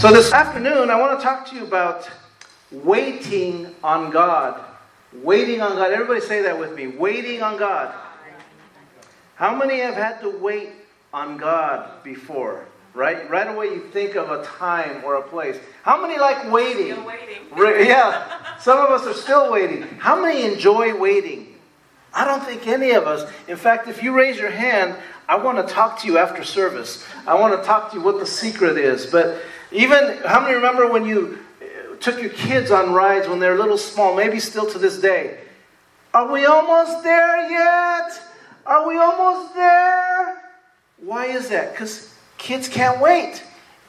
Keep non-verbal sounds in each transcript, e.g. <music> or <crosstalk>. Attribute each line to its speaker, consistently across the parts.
Speaker 1: So, this afternoon, I want to talk to you about waiting on God. Waiting on God. Everybody say that with me. Waiting on God. How many have had to wait on God before? Right? Right away, you think of a time or a place. How many like waiting?
Speaker 2: Still waiting.
Speaker 1: Yeah. Some of us are still waiting. How many enjoy waiting? I don't think any of us. In fact, if you raise your hand, I want to talk to you after service. I want to talk to you what the secret is. But even, how many remember when you uh, took your kids on rides when they're little small, maybe still to this day? Are we almost there yet? Are we almost there? Why is that? Because kids can't wait.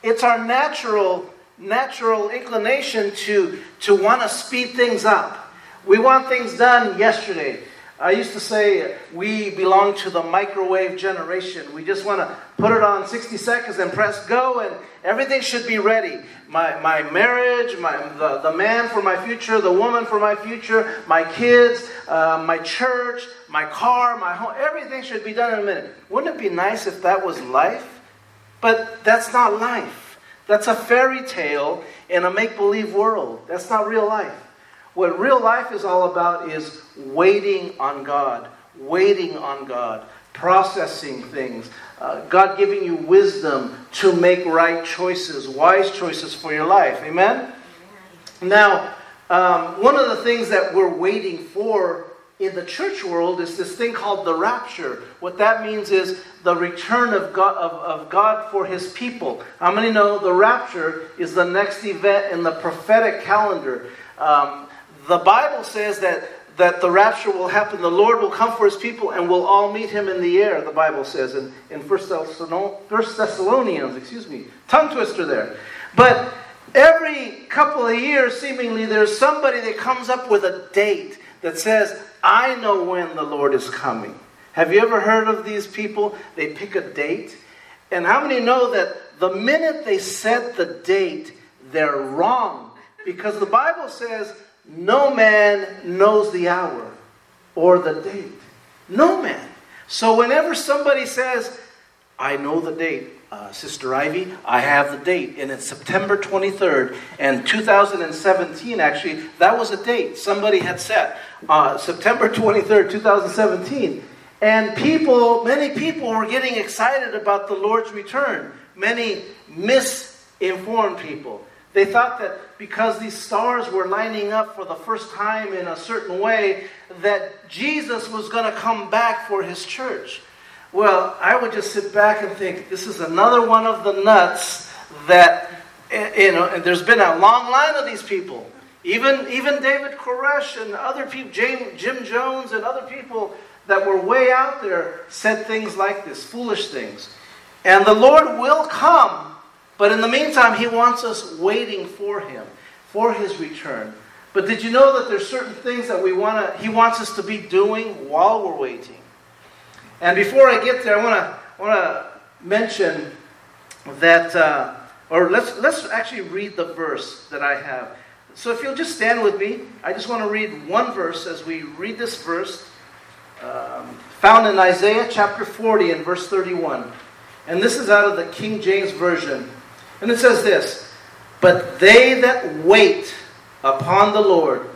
Speaker 1: It's our natural, natural inclination to, to want to speed things up. We want things done yesterday. I used to say we belong to the microwave generation. We just want to put it on 60 seconds and press go, and everything should be ready. My, my marriage, my, the, the man for my future, the woman for my future, my kids, uh, my church, my car, my home, everything should be done in a minute. Wouldn't it be nice if that was life? But that's not life. That's a fairy tale in a make believe world. That's not real life. What real life is all about is waiting on God, waiting on God, processing things, uh, God giving you wisdom to make right choices, wise choices for your life. Amen? Now, um, one of the things that we're waiting for in the church world is this thing called the rapture. What that means is the return of God, of, of God for his people. How many know the rapture is the next event in the prophetic calendar? Um, the Bible says that, that the rapture will happen. The Lord will come for his people and we'll all meet him in the air, the Bible says in, in 1 Thessalonians, excuse me. Tongue twister there. But every couple of years, seemingly, there's somebody that comes up with a date that says, I know when the Lord is coming. Have you ever heard of these people? They pick a date. And how many know that the minute they set the date, they're wrong? Because the Bible says no man knows the hour or the date. No man. So whenever somebody says, I know the date, uh, Sister Ivy, I have the date, and it's September 23rd, and 2017, actually, that was a date somebody had set, uh, September 23rd, 2017. And people, many people were getting excited about the Lord's return. Many misinformed people. They thought that because these stars were lining up for the first time in a certain way, that Jesus was going to come back for his church. Well, I would just sit back and think, this is another one of the nuts that, eh, you know, and there's been a long line of these people. Even, even David Koresh and other people, Jim, Jim Jones and other people that were way out there said things like this, foolish things. And the Lord will come but in the meantime, he wants us waiting for him, for his return. But did you know that there's certain things that we want to, he wants us to be doing while we're waiting? And before I get there, I want to want to mention that, uh, or let's let's actually read the verse that I have. So if you'll just stand with me, I just want to read one verse as we read this verse, um, found in Isaiah chapter 40 and verse 31. And this is out of the King James Version. And it says this But they that wait upon the Lord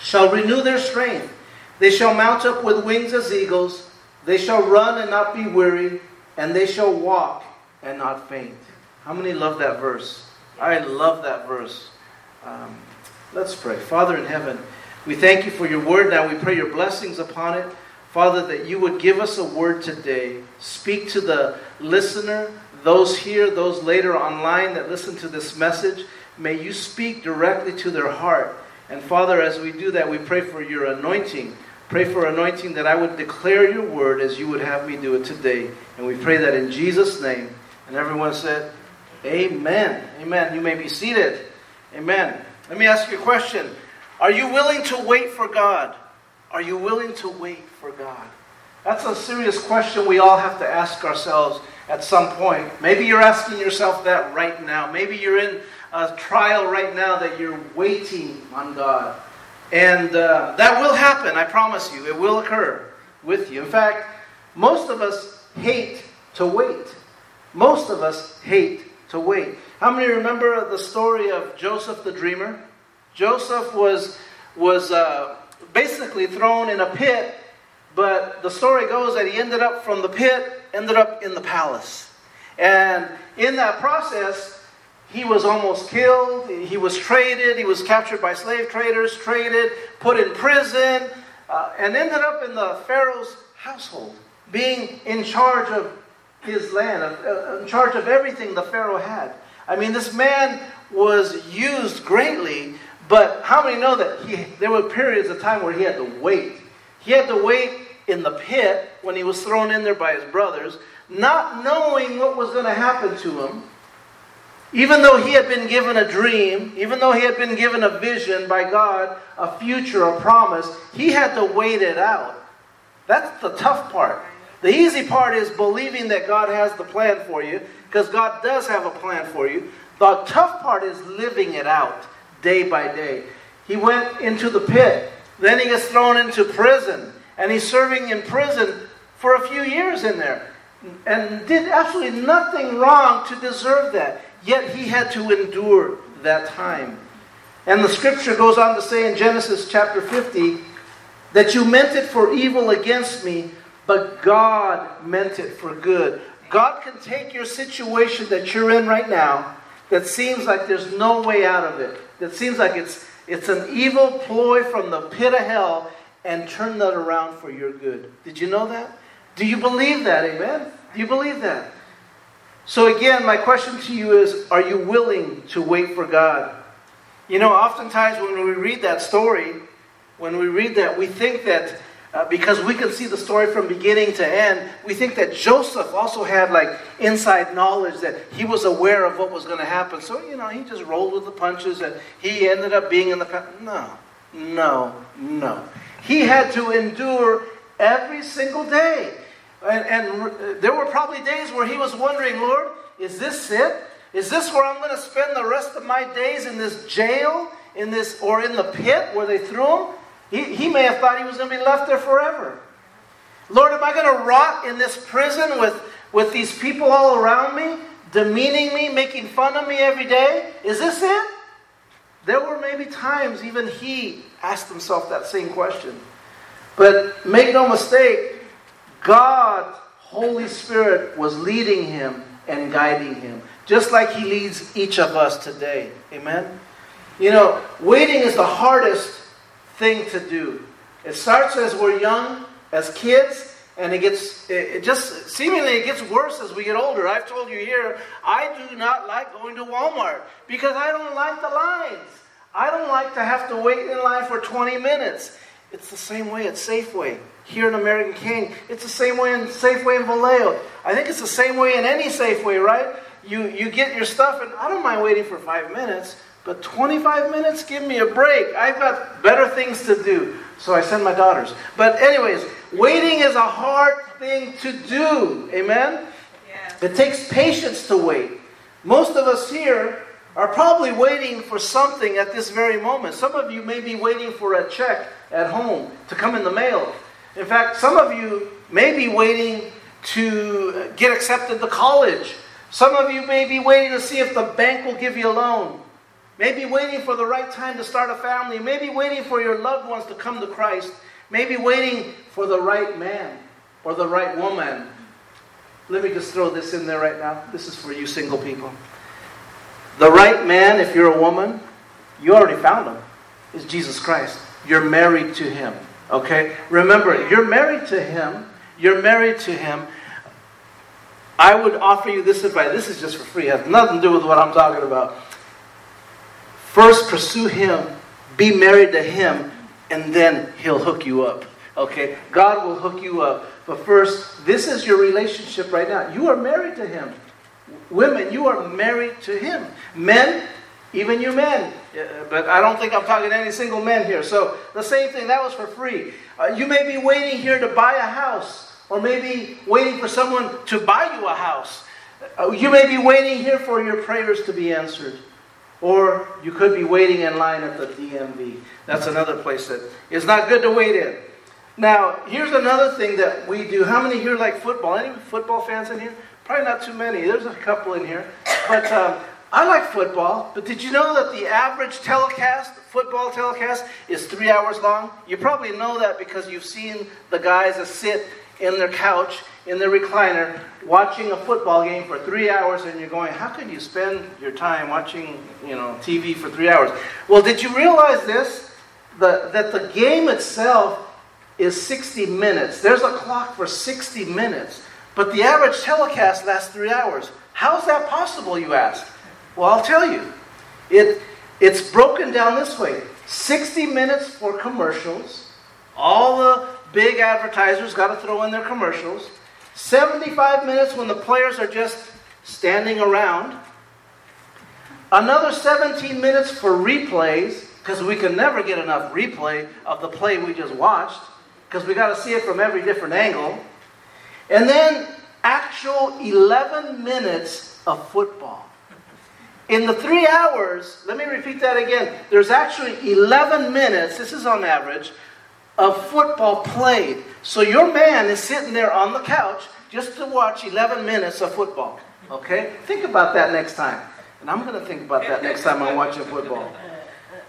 Speaker 1: shall renew their strength. They shall mount up with wings as eagles. They shall run and not be weary, and they shall walk and not faint. How many love that verse? I love that verse. Um, let's pray. Father in heaven, we thank you for your word. Now we pray your blessings upon it. Father, that you would give us a word today. Speak to the listener those here, those later online that listen to this message, may you speak directly to their heart. And Father, as we do that, we pray for your anointing. Pray for anointing that I would declare your word as you would have me do it today. And we pray that in Jesus' name. And everyone said, Amen. Amen. You may be seated. Amen. Let me ask you a question. Are you willing to wait for God? Are you willing to wait for God? That's a serious question we all have to ask ourselves at some point. Maybe you're asking yourself that right now. Maybe you're in a trial right now that you're waiting on God. And uh, that will happen, I promise you. It will occur with you. In fact, most of us hate to wait. Most of us hate to wait. How many remember the story of Joseph the dreamer? Joseph was, was uh, basically thrown in a pit, but the story goes that he ended up from the pit, ended up in the palace. And in that process, he was almost killed, he was traded, he was captured by slave traders, traded, put in prison, uh, and ended up in the Pharaoh's household, being in charge of his land, uh, in charge of everything the Pharaoh had. I mean, this man was used greatly, but how many know that he, there were periods of time where he had to wait? He had to wait in the pit when he was thrown in there by his brothers, not knowing what was going to happen to him. Even though he had been given a dream, even though he had been given a vision by God, a future, a promise, he had to wait it out. That's the tough part. The easy part is believing that God has the plan for you, because God does have a plan for you. The tough part is living it out day by day. He went into the pit, then he gets thrown into prison, and he's serving in prison for a few years in there, and did absolutely nothing wrong to deserve that. Yet he had to endure that time. And the scripture goes on to say in Genesis chapter 50 that you meant it for evil against me, but God meant it for good. God can take your situation that you're in right now that seems like there's no way out of it, that seems like it's, it's an evil ploy from the pit of hell, and turn that around for your good. Did you know that? Do you believe that? Amen? Do you believe that? So, again, my question to you is Are you willing to wait for God? You know, oftentimes when we read that story, when we read that, we think that uh, because we can see the story from beginning to end, we think that Joseph also had like inside knowledge that he was aware of what was going to happen. So, you know, he just rolled with the punches and he ended up being in the. No, no, no. He had to endure every single day. And, and there were probably days where he was wondering, Lord, is this it? Is this where I'm going to spend the rest of my days in this jail, in this, or in the pit where they threw him? He, he may have thought he was going to be left there forever. Lord, am I going to rot in this prison with, with these people all around me, demeaning me, making fun of me every day? Is this it? There were maybe times even he asked himself that same question. But make no mistake, God, Holy Spirit was leading him and guiding him, just like he leads each of us today. Amen? You know, waiting is the hardest thing to do. It starts as we're young, as kids, and it gets it, just seemingly it gets worse as we get older. I've told you here, I do not like going to Walmart because I don't like the lines. I don't like to have to wait in line for 20 minutes. It's the same way at Safeway here in American Canyon. It's the same way in Safeway in Vallejo. I think it's the same way in any Safeway, right? You you get your stuff, and I don't mind waiting for five minutes. But 25 minutes, give me a break. I've got better things to do. So I send my daughters. But, anyways, waiting is a hard thing to do. Amen? It takes patience to wait. Most of us here are probably waiting for something at this very moment. Some of you may be waiting for a check at home to come in the mail. In fact, some of you may be waiting to get accepted to college. Some of you may be waiting to see if the bank will give you a loan. Maybe waiting for the right time to start a family. Maybe waiting for your loved ones to come to Christ. Maybe waiting for the right man or the right woman. Let me just throw this in there right now. This is for you single people. The right man, if you're a woman, you already found him, is Jesus Christ. You're married to him. Okay? Remember, you're married to him. You're married to him. I would offer you this advice. This is just for free. It has nothing to do with what I'm talking about. First, pursue Him, be married to Him, and then He'll hook you up. Okay? God will hook you up. But first, this is your relationship right now. You are married to Him. Women, you are married to Him. Men, even you men. But I don't think I'm talking to any single men here. So the same thing, that was for free. Uh, you may be waiting here to buy a house, or maybe waiting for someone to buy you a house. Uh, you may be waiting here for your prayers to be answered. Or you could be waiting in line at the DMV. That's another place that is not good to wait in. Now, here's another thing that we do. How many here like football? Any football fans in here? Probably not too many. There's a couple in here. But um, I like football. But did you know that the average telecast, football telecast, is three hours long? You probably know that because you've seen the guys that sit in their couch, in their recliner, watching a football game for three hours, and you're going, how could you spend your time watching, you know, TV for three hours? Well, did you realize this? The, that the game itself is 60 minutes. There's a clock for 60 minutes. But the average telecast lasts three hours. How's that possible, you ask? Well, I'll tell you. It, it's broken down this way 60 minutes for commercials. All the big advertisers got to throw in their commercials. 75 minutes when the players are just standing around. Another 17 minutes for replays, because we can never get enough replay of the play we just watched, because we got to see it from every different angle. And then actual 11 minutes of football. In the three hours, let me repeat that again. There's actually 11 minutes, this is on average, of football played. So your man is sitting there on the couch just to watch 11 minutes of football. Okay? Think about that next time. And I'm going to think about that next time I'm watching football.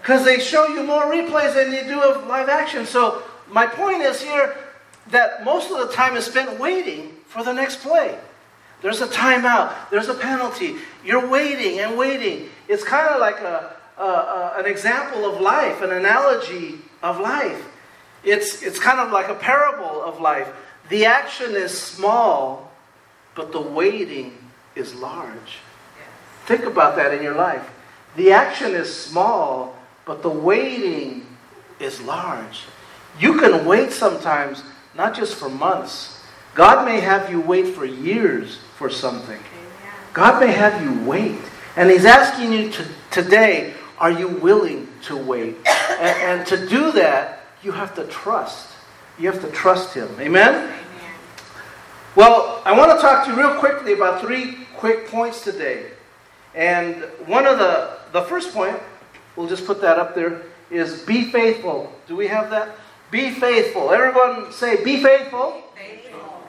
Speaker 1: Because they show you more replays than you do of live action. So my point is here that most of the time is spent waiting for the next play. There's a timeout, there's a penalty. You're waiting and waiting. It's kind of like a, a, a, an example of life, an analogy of life. It's, it's kind of like a parable of life. The action is small, but the waiting is large. Think about that in your life. The action is small, but the waiting is large. You can wait sometimes, not just for months. God may have you wait for years for something. God may have you wait. And He's asking you to, today, are you willing to wait? And, and to do that, you have to trust. You have to trust Him. Amen? Amen? Well, I want to talk to you real quickly about three quick points today. And one of the, the first point, we'll just put that up there, is be faithful. Do we have that? Be faithful. Everyone say, be faithful. faithful.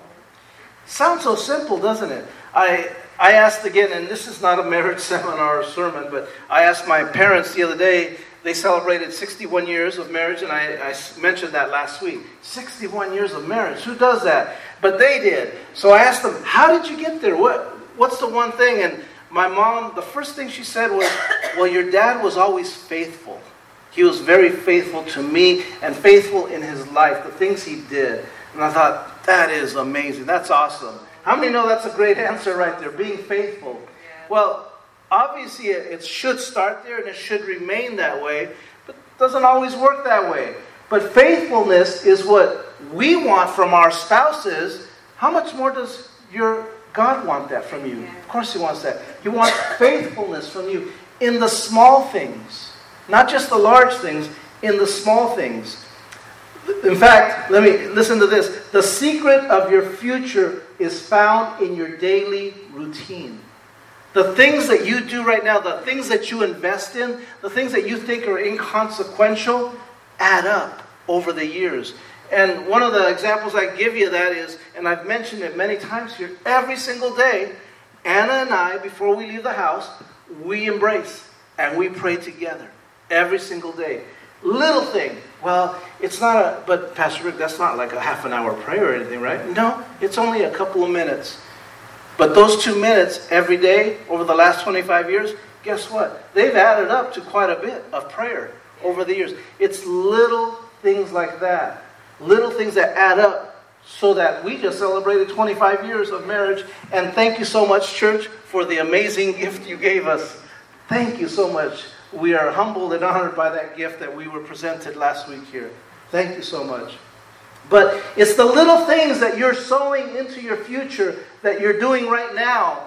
Speaker 1: Sounds so simple, doesn't it? I, I asked again, and this is not a marriage <laughs> seminar or sermon, but I asked my parents the other day, they celebrated 61 years of marriage, and I, I mentioned that last week. 61 years of marriage. Who does that? But they did. So I asked them, How did you get there? What, what's the one thing? And my mom, the first thing she said was, <coughs> Well, your dad was always faithful. He was very faithful to me and faithful in his life, the things he did. And I thought, that is amazing. That's awesome. How many know that's a great answer right there? Being faithful. Well, obviously it should start there and it should remain that way, but it doesn't always work that way. But faithfulness is what we want from our spouses. How much more does your God want that from you? Of course, He wants that. He wants <laughs> faithfulness from you in the small things. Not just the large things, in the small things. In fact, let me listen to this. The secret of your future is found in your daily routine. The things that you do right now, the things that you invest in, the things that you think are inconsequential, add up over the years. And one of the examples I give you that is, and I've mentioned it many times here, every single day, Anna and I, before we leave the house, we embrace and we pray together every single day. Little thing. Well, it's not a, but Pastor Rick, that's not like a half an hour prayer or anything, right? No, it's only a couple of minutes. But those two minutes every day over the last 25 years, guess what? They've added up to quite a bit of prayer over the years. It's little things like that. Little things that add up so that we just celebrated 25 years of marriage. And thank you so much, church, for the amazing <laughs> gift you gave us. Thank you so much we are humbled and honored by that gift that we were presented last week here. Thank you so much. But it's the little things that you're sowing into your future that you're doing right now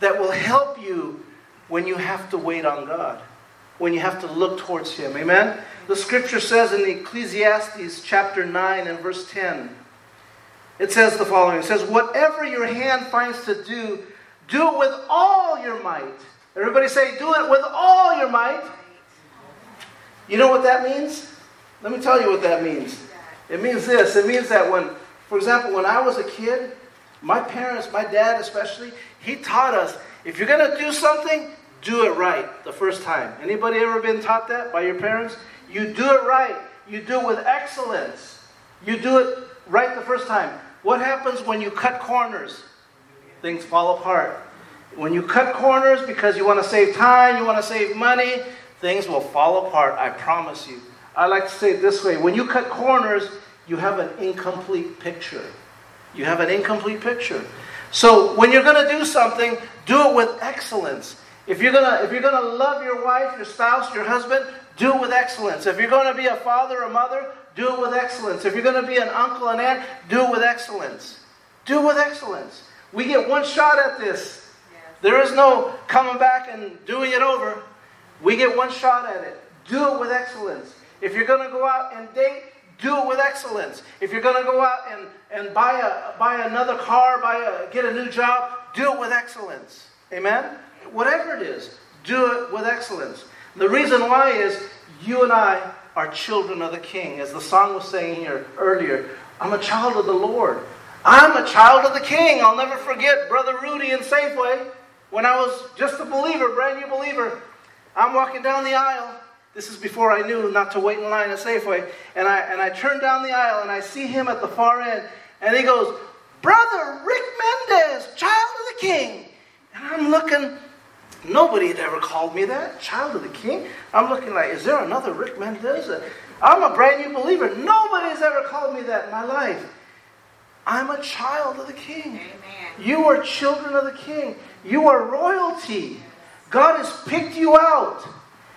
Speaker 1: that will help you when you have to wait on God, when you have to look towards Him. Amen? The scripture says in Ecclesiastes chapter 9 and verse 10, it says the following It says, Whatever your hand finds to do, do it with all your might Everybody say, do it with all your might. You know what that means? Let me tell you what that means. It means this. It means that when, for example, when I was a kid, My parents, my dad especially, he taught us if you're going to do something, do it right the first time. Anybody ever been taught that by your parents? You do it right. You do it with excellence. You do it right the first time. What happens when you cut corners? Things fall apart. When you cut corners because you want to save time, you want to save money, things will fall apart. I promise you. I like to say it this way when you cut corners, you have an incomplete picture. You have an incomplete picture. So when you're going to do something, do it with excellence. If you're gonna if you're gonna love your wife, your spouse, your husband, do it with excellence. If you're gonna be a father or mother, do it with excellence. If you're gonna be an uncle and aunt, do it with excellence. Do it with excellence. We get one shot at this. There is no coming back and doing it over. We get one shot at it. Do it with excellence. If you're gonna go out and date, do it with excellence. If you're going to go out and, and buy, a, buy another car, buy a, get a new job, do it with excellence. Amen? Whatever it is, do it with excellence. The reason why is you and I are children of the King. As the song was saying here earlier, I'm a child of the Lord. I'm a child of the King. I'll never forget Brother Rudy in Safeway when I was just a believer, brand new believer. I'm walking down the aisle this is before I knew not to wait in line at Safeway. And I, and I turn down the aisle and I see him at the far end. And he goes, Brother Rick Mendez, child of the king. And I'm looking, nobody had ever called me that, child of the king. I'm looking like, is there another Rick Mendez? I'm a brand new believer. Nobody's ever called me that in my life. I'm a child of the king. Amen. You are children of the king. You are royalty. God has picked you out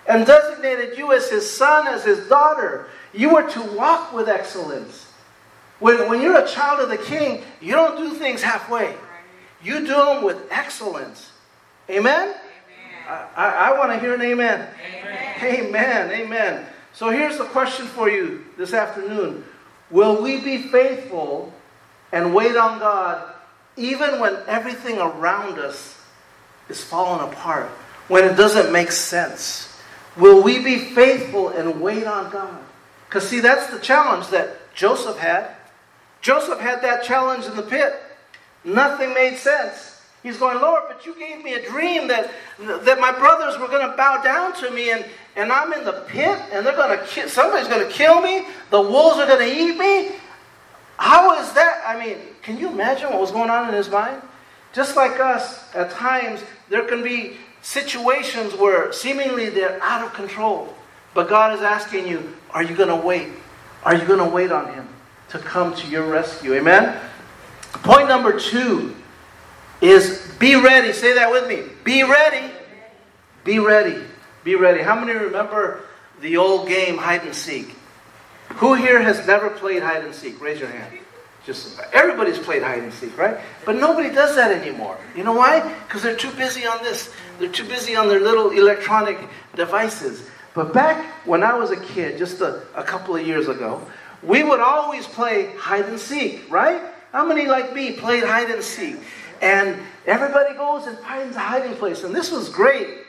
Speaker 1: and designated you as his son, as his daughter. You are to walk with excellence. When, when you're a child of the king, you don't do things halfway. You do them with excellence. Amen? amen. I, I, I want to hear an amen. amen. Amen. Amen. So here's the question for you this afternoon Will we be faithful and wait on God even when everything around us is falling apart? When it doesn't make sense? Will we be faithful and wait on God? Because, see, that's the challenge that Joseph had. Joseph had that challenge in the pit. Nothing made sense. He's going, Lord, but you gave me a dream that, that my brothers were going to bow down to me, and, and I'm in the pit, and they're going to ki- somebody's going to kill me. The wolves are going to eat me. How is that? I mean, can you imagine what was going on in his mind? Just like us, at times, there can be situations where seemingly they're out of control. But God is asking you, are you going to wait? Are you going to wait on Him to come to your rescue? Amen? Point number two is be ready. Say that with me. Be ready. Be ready. Be ready. How many remember the old game hide and seek? Who here has never played hide and seek? Raise your hand. Just everybody's played hide and seek, right? But nobody does that anymore. You know why? Because they're too busy on this. They're too busy on their little electronic devices. But back when I was a kid, just a, a couple of years ago, we would always play hide and seek, right? How many like me played hide and seek? And everybody goes and finds a hiding place. And this was great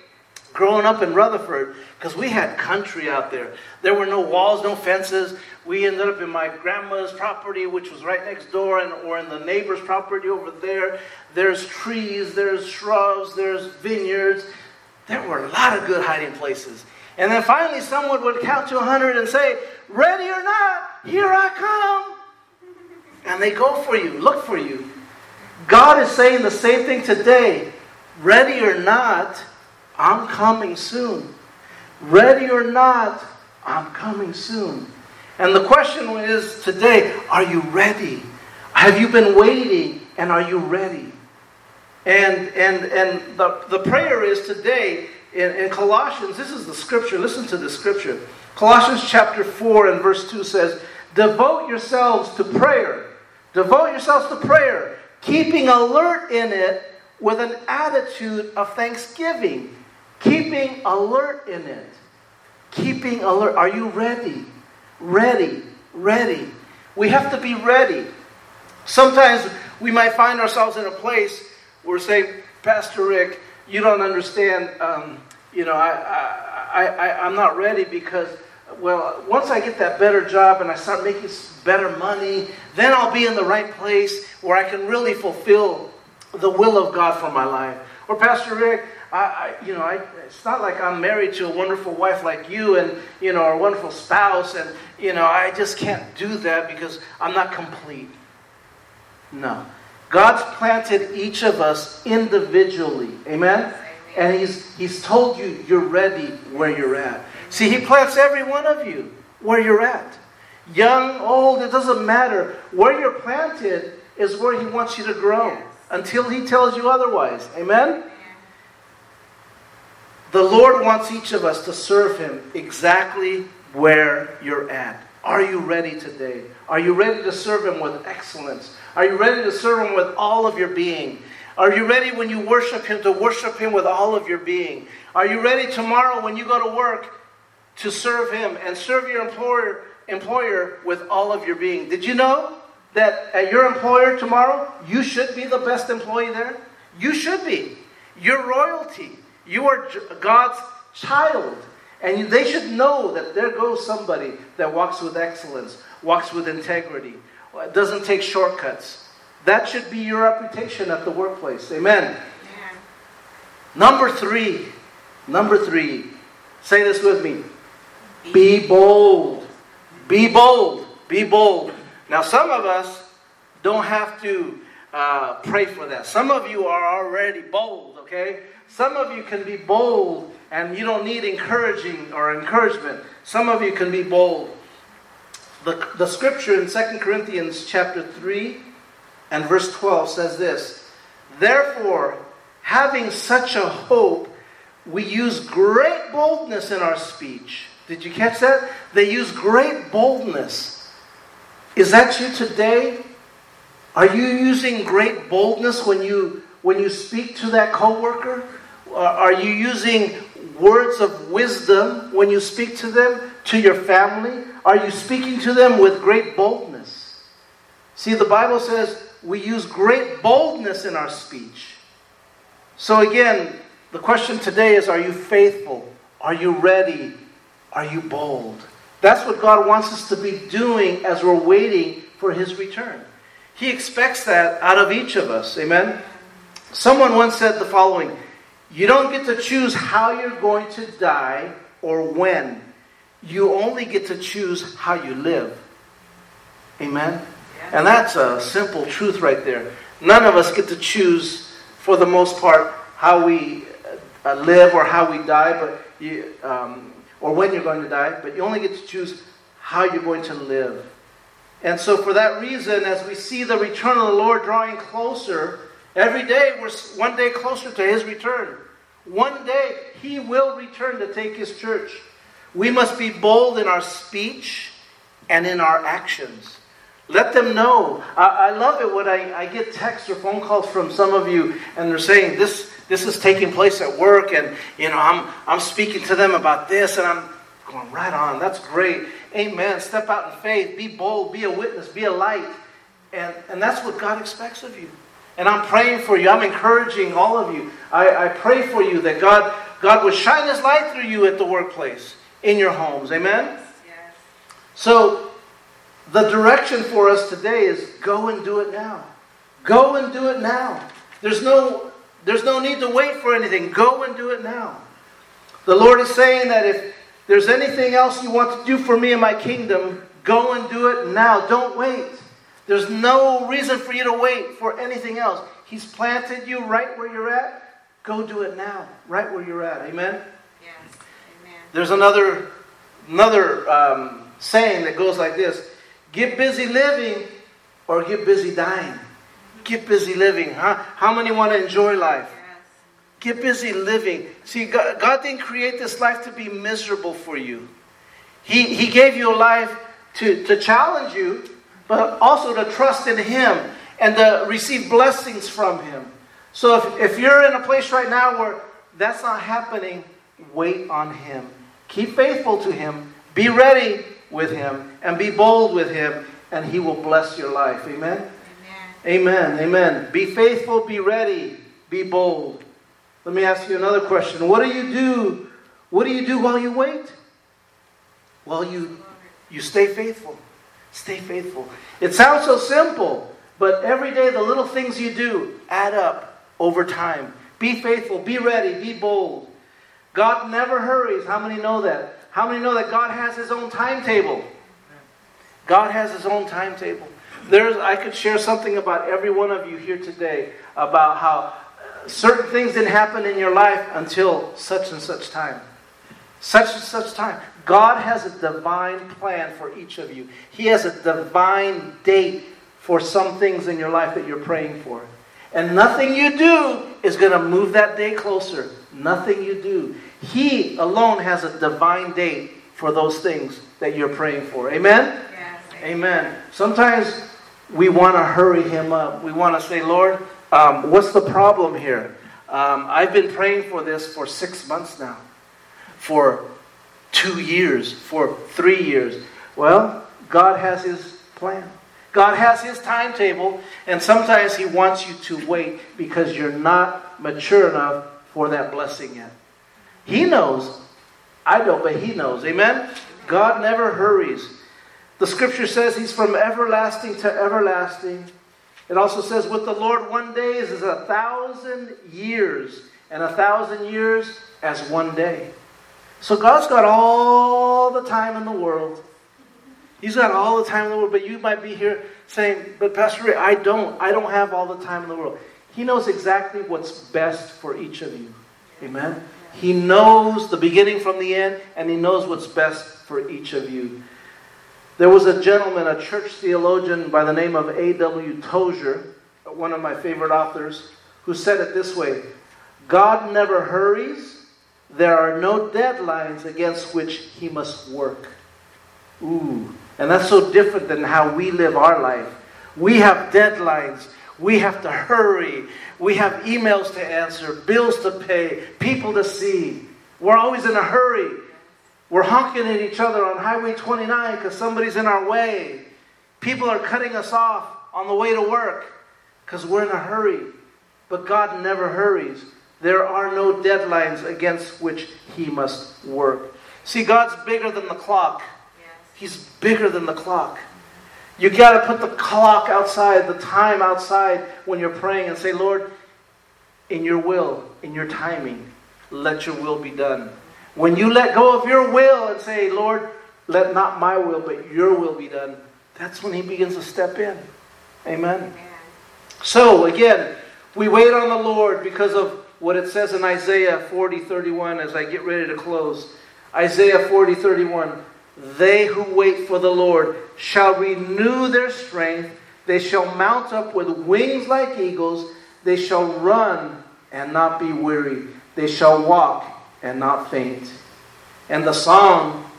Speaker 1: growing up in Rutherford because we had country out there. There were no walls, no fences. We ended up in my grandma's property, which was right next door, and, or in the neighbor's property over there. There's trees, there's shrubs, there's vineyards. There were a lot of good hiding places. And then finally, someone would count to 100 and say, Ready or not, here I come. And they go for you, look for you. God is saying the same thing today. Ready or not, I'm coming soon. Ready or not, I'm coming soon. And the question is today, are you ready? Have you been waiting and are you ready? And and and the, the prayer is today in, in Colossians, this is the scripture. Listen to the scripture. Colossians chapter 4 and verse 2 says, Devote yourselves to prayer. Devote yourselves to prayer, keeping alert in it with an attitude of thanksgiving Keeping alert in it. Keeping alert. Are you ready? Ready. Ready. We have to be ready. Sometimes we might find ourselves in a place where, say, Pastor Rick, you don't understand. Um, you know, I, I, I, I'm not ready because well, once I get that better job and I start making better money, then I'll be in the right place where I can really fulfill the will of God for my life. Or Pastor Rick, I, I, you know, I, it's not like I'm married to a wonderful wife like you and, you know, a wonderful spouse and, you know, I just can't do that because I'm not complete. No. God's planted each of us individually. Amen? And he's, he's told you you're ready where you're at. See, He plants every one of you where you're at. Young, old, it doesn't matter. Where you're planted is where He wants you to grow until He tells you otherwise. Amen? The Lord wants each of us to serve Him exactly where you're at. Are you ready today? Are you ready to serve Him with excellence? Are you ready to serve Him with all of your being? Are you ready when you worship Him to worship Him with all of your being? Are you ready tomorrow when you go to work to serve Him and serve your employer, employer with all of your being? Did you know that at your employer tomorrow, you should be the best employee there? You should be. You're royalty. You are God's child. And they should know that there goes somebody that walks with excellence, walks with integrity, uh, doesn't take shortcuts. That should be your reputation at the workplace. Amen. Amen. Number three. Number three. Say this with me. Be bold. Be bold. Be bold. Now, some of us don't have to uh, pray for that. Some of you are already bold, okay? Some of you can be bold and you don't need encouraging or encouragement. Some of you can be bold. The, the scripture in 2 Corinthians chapter 3 and verse 12 says this Therefore, having such a hope, we use great boldness in our speech. Did you catch that? They use great boldness. Is that you today? Are you using great boldness when you when you speak to that coworker? Are you using words of wisdom when you speak to them, to your family? Are you speaking to them with great boldness? See, the Bible says we use great boldness in our speech. So, again, the question today is Are you faithful? Are you ready? Are you bold? That's what God wants us to be doing as we're waiting for His return. He expects that out of each of us. Amen? Someone once said the following You don't get to choose how you're going to die or when. You only get to choose how you live. Amen? And that's a simple truth right there. None of us get to choose, for the most part, how we uh, live or how we die, but you, um, or when you're going to die, but you only get to choose how you're going to live. And so, for that reason, as we see the return of the Lord drawing closer, every day we're one day closer to His return. One day He will return to take His church. We must be bold in our speech and in our actions. Let them know. I, I love it when I, I get texts or phone calls from some of you and they're saying this this is taking place at work and you know I'm I'm speaking to them about this and I'm going right on. That's great. Amen. Step out in faith. Be bold. Be a witness. Be a light. And, and that's what God expects of you. And I'm praying for you. I'm encouraging all of you. I, I pray for you that God, God would shine His light through you at the workplace, in your homes. Amen? Yes. So the direction for us today is go and do it now. Go and do it now. There's no, there's no need to wait for anything. Go and do it now. The Lord is saying that if there's anything else you want to do for me in my kingdom, go and do it now. Don't wait. There's no reason for you to wait for anything else. He's planted you right where you're at. Go do it now, right where you're at. Amen? Yes. Amen. There's another, another um, saying that goes like this Get busy living or get busy dying. Get busy living. Huh? How many want to enjoy life? Get busy living. See, God, God, didn't create this life to be miserable for you. He, he gave you a life to, to challenge you, but also to trust in Him and to receive blessings from Him. So if, if you're in a place right now where that's not happening, wait on Him. Keep faithful to Him. Be ready with Him and be bold with Him, and He will bless your life. Amen? Amen. Amen. Amen. Be faithful, be ready, be bold. Let me ask you another question. What do you do? What do you do while you wait? Well, you, you stay faithful. Stay faithful. It sounds so simple, but every day the little things you do add up over time. Be faithful, be ready, be bold. God never hurries. How many know that? How many know that God has His own timetable? God has His own timetable. There's, I could share something about every one of you here today about how certain things didn't happen in your life until such and such time. Such and such time. God has a divine plan for each of you. He has a divine date for some things in your life that you're praying for. And nothing you do is going to move that day closer. Nothing you do. He alone has a divine date for those things that you're praying for. Amen? Yes, amen. Sometimes we want to hurry him up. We want to say, Lord, um, what's the problem here? Um, I've been praying for this for six months now, for two years, for three years. Well, God has His plan. God has His timetable, and sometimes He wants you to wait because you're not mature enough for that blessing yet. He knows. I don't, but He knows. Amen? God never hurries. The scripture says He's from everlasting to everlasting. It also says, with the Lord, one day is as a thousand years, and a thousand years as one day. So God's got all the time in the world. He's got all the time in the world, but you might be here saying, but Pastor Ray, I don't. I don't have all the time in the world. He knows exactly what's best for each of you. Amen? He knows the beginning from the end, and He knows what's best for each of you. There was a gentleman, a church theologian by the name of A.W. Tozer, one of my favorite authors, who said it this way God never hurries, there are no deadlines against which he must work. Ooh, and that's so different than how we live our life. We have deadlines. We have to hurry. We have emails to answer, bills to pay, people to see. We're always in a hurry. We're honking at each other on Highway 29 because somebody's in our way. People are cutting us off on the way to work because we're in a hurry. But God never hurries. There are no deadlines against which He must work. See, God's bigger than the clock. He's bigger than the clock. You got to put the clock outside, the time outside when you're praying and say, Lord, in your will, in your timing, let your will be done. When you let go of your will and say, Lord, let not my will, but your will be done, that's when he begins to step in. Amen. Amen. So, again, we wait on the Lord because of what it says in Isaiah 40 31 as I get ready to close. Isaiah 40 31. They who wait for the Lord shall renew their strength. They shall mount up with wings like eagles. They shall run and not be weary. They shall walk and not faint. And the song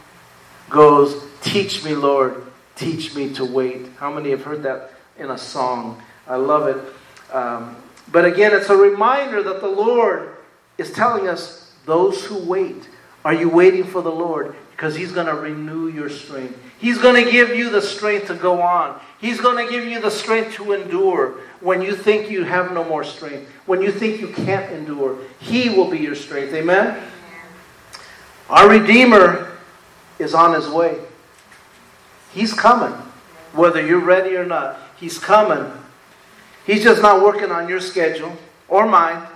Speaker 1: goes, Teach me, Lord, teach me to wait. How many have heard that in a song? I love it. Um, but again, it's a reminder that the Lord is telling us, those who wait, are you waiting for the Lord? Because He's going to renew your strength. He's going to give you the strength to go on. He's going to give you the strength to endure when you think you have no more strength, when you think you can't endure. He will be your strength. Amen? Our Redeemer is on his way. He's coming, whether you're ready or not. He's coming. He's just not working on your schedule or mine.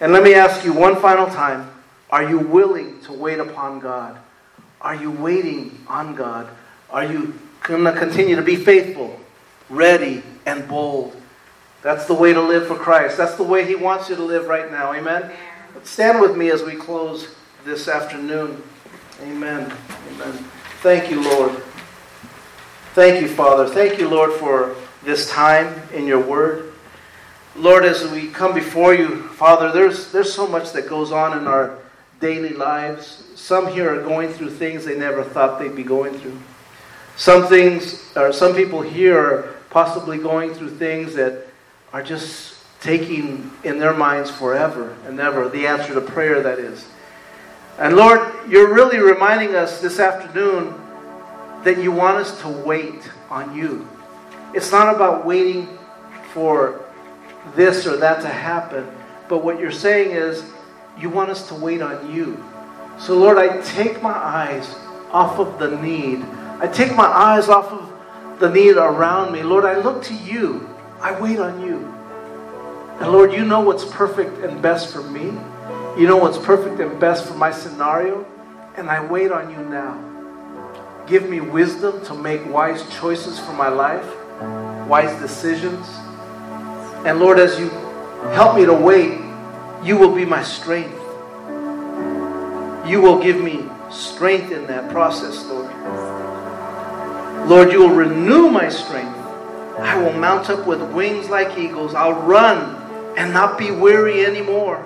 Speaker 1: And let me ask you one final time are you willing to wait upon God? Are you waiting on God? Are you going to continue to be faithful, ready, and bold? That's the way to live for Christ. That's the way He wants you to live right now. Amen? Stand with me as we close this afternoon. Amen. Amen. Thank you, Lord. Thank you, Father. Thank you, Lord, for this time in your word. Lord, as we come before you, Father, there's, there's so much that goes on in our daily lives. Some here are going through things they never thought they'd be going through. Some things, or some people here are possibly going through things that are just taking in their minds forever and ever the answer to prayer, that is. And Lord, you're really reminding us this afternoon that you want us to wait on you. It's not about waiting for this or that to happen, but what you're saying is you want us to wait on you. So, Lord, I take my eyes off of the need. I take my eyes off of the need around me. Lord, I look to you. I wait on you. And Lord, you know what's perfect and best for me. You know what's perfect and best for my scenario. And I wait on you now. Give me wisdom to make wise choices for my life, wise decisions. And Lord, as you help me to wait, you will be my strength. You will give me strength in that process, Lord. Lord, you will renew my strength. I will mount up with wings like eagles. I'll run and not be weary anymore.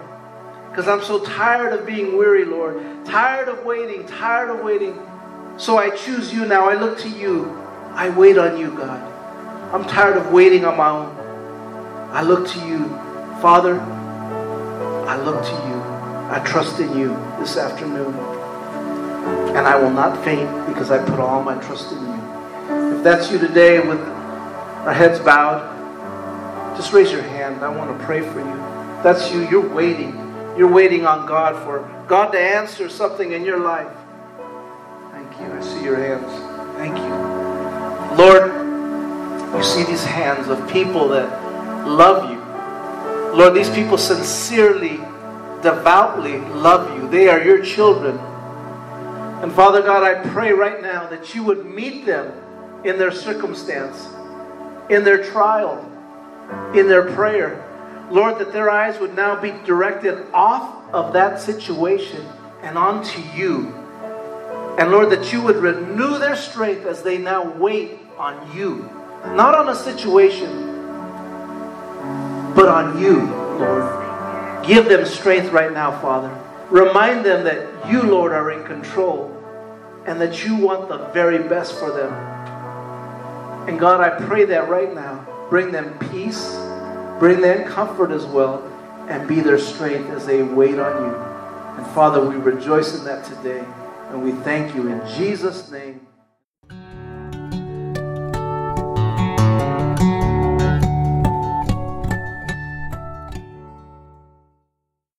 Speaker 1: Because I'm so tired of being weary, Lord. Tired of waiting, tired of waiting. So I choose you now. I look to you. I wait on you, God. I'm tired of waiting on my own. I look to you. Father, I look to you. I trust in you this afternoon. And I will not faint because I put all my trust in you. If that's you today with our heads bowed, just raise your hand. I want to pray for you. That's you. You're waiting. You're waiting on God for God to answer something in your life. Thank you. I see your hands. Thank you. Lord, you see these hands of people that love you. Lord, these people sincerely devoutly love you. They are your children. And Father God, I pray right now that you would meet them in their circumstance, in their trial, in their prayer. Lord, that their eyes would now be directed off of that situation and onto you. And Lord, that you would renew their strength as they now wait on you. Not on a situation, but on you, Lord. Give them strength right now, Father. Remind them that you, Lord, are in control and that you want the very best for them. And God, I pray that right now. Bring them peace, bring them comfort as well, and be their strength as they wait on you. And Father, we rejoice in that today. And we thank you in Jesus' name.